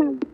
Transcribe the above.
Bye.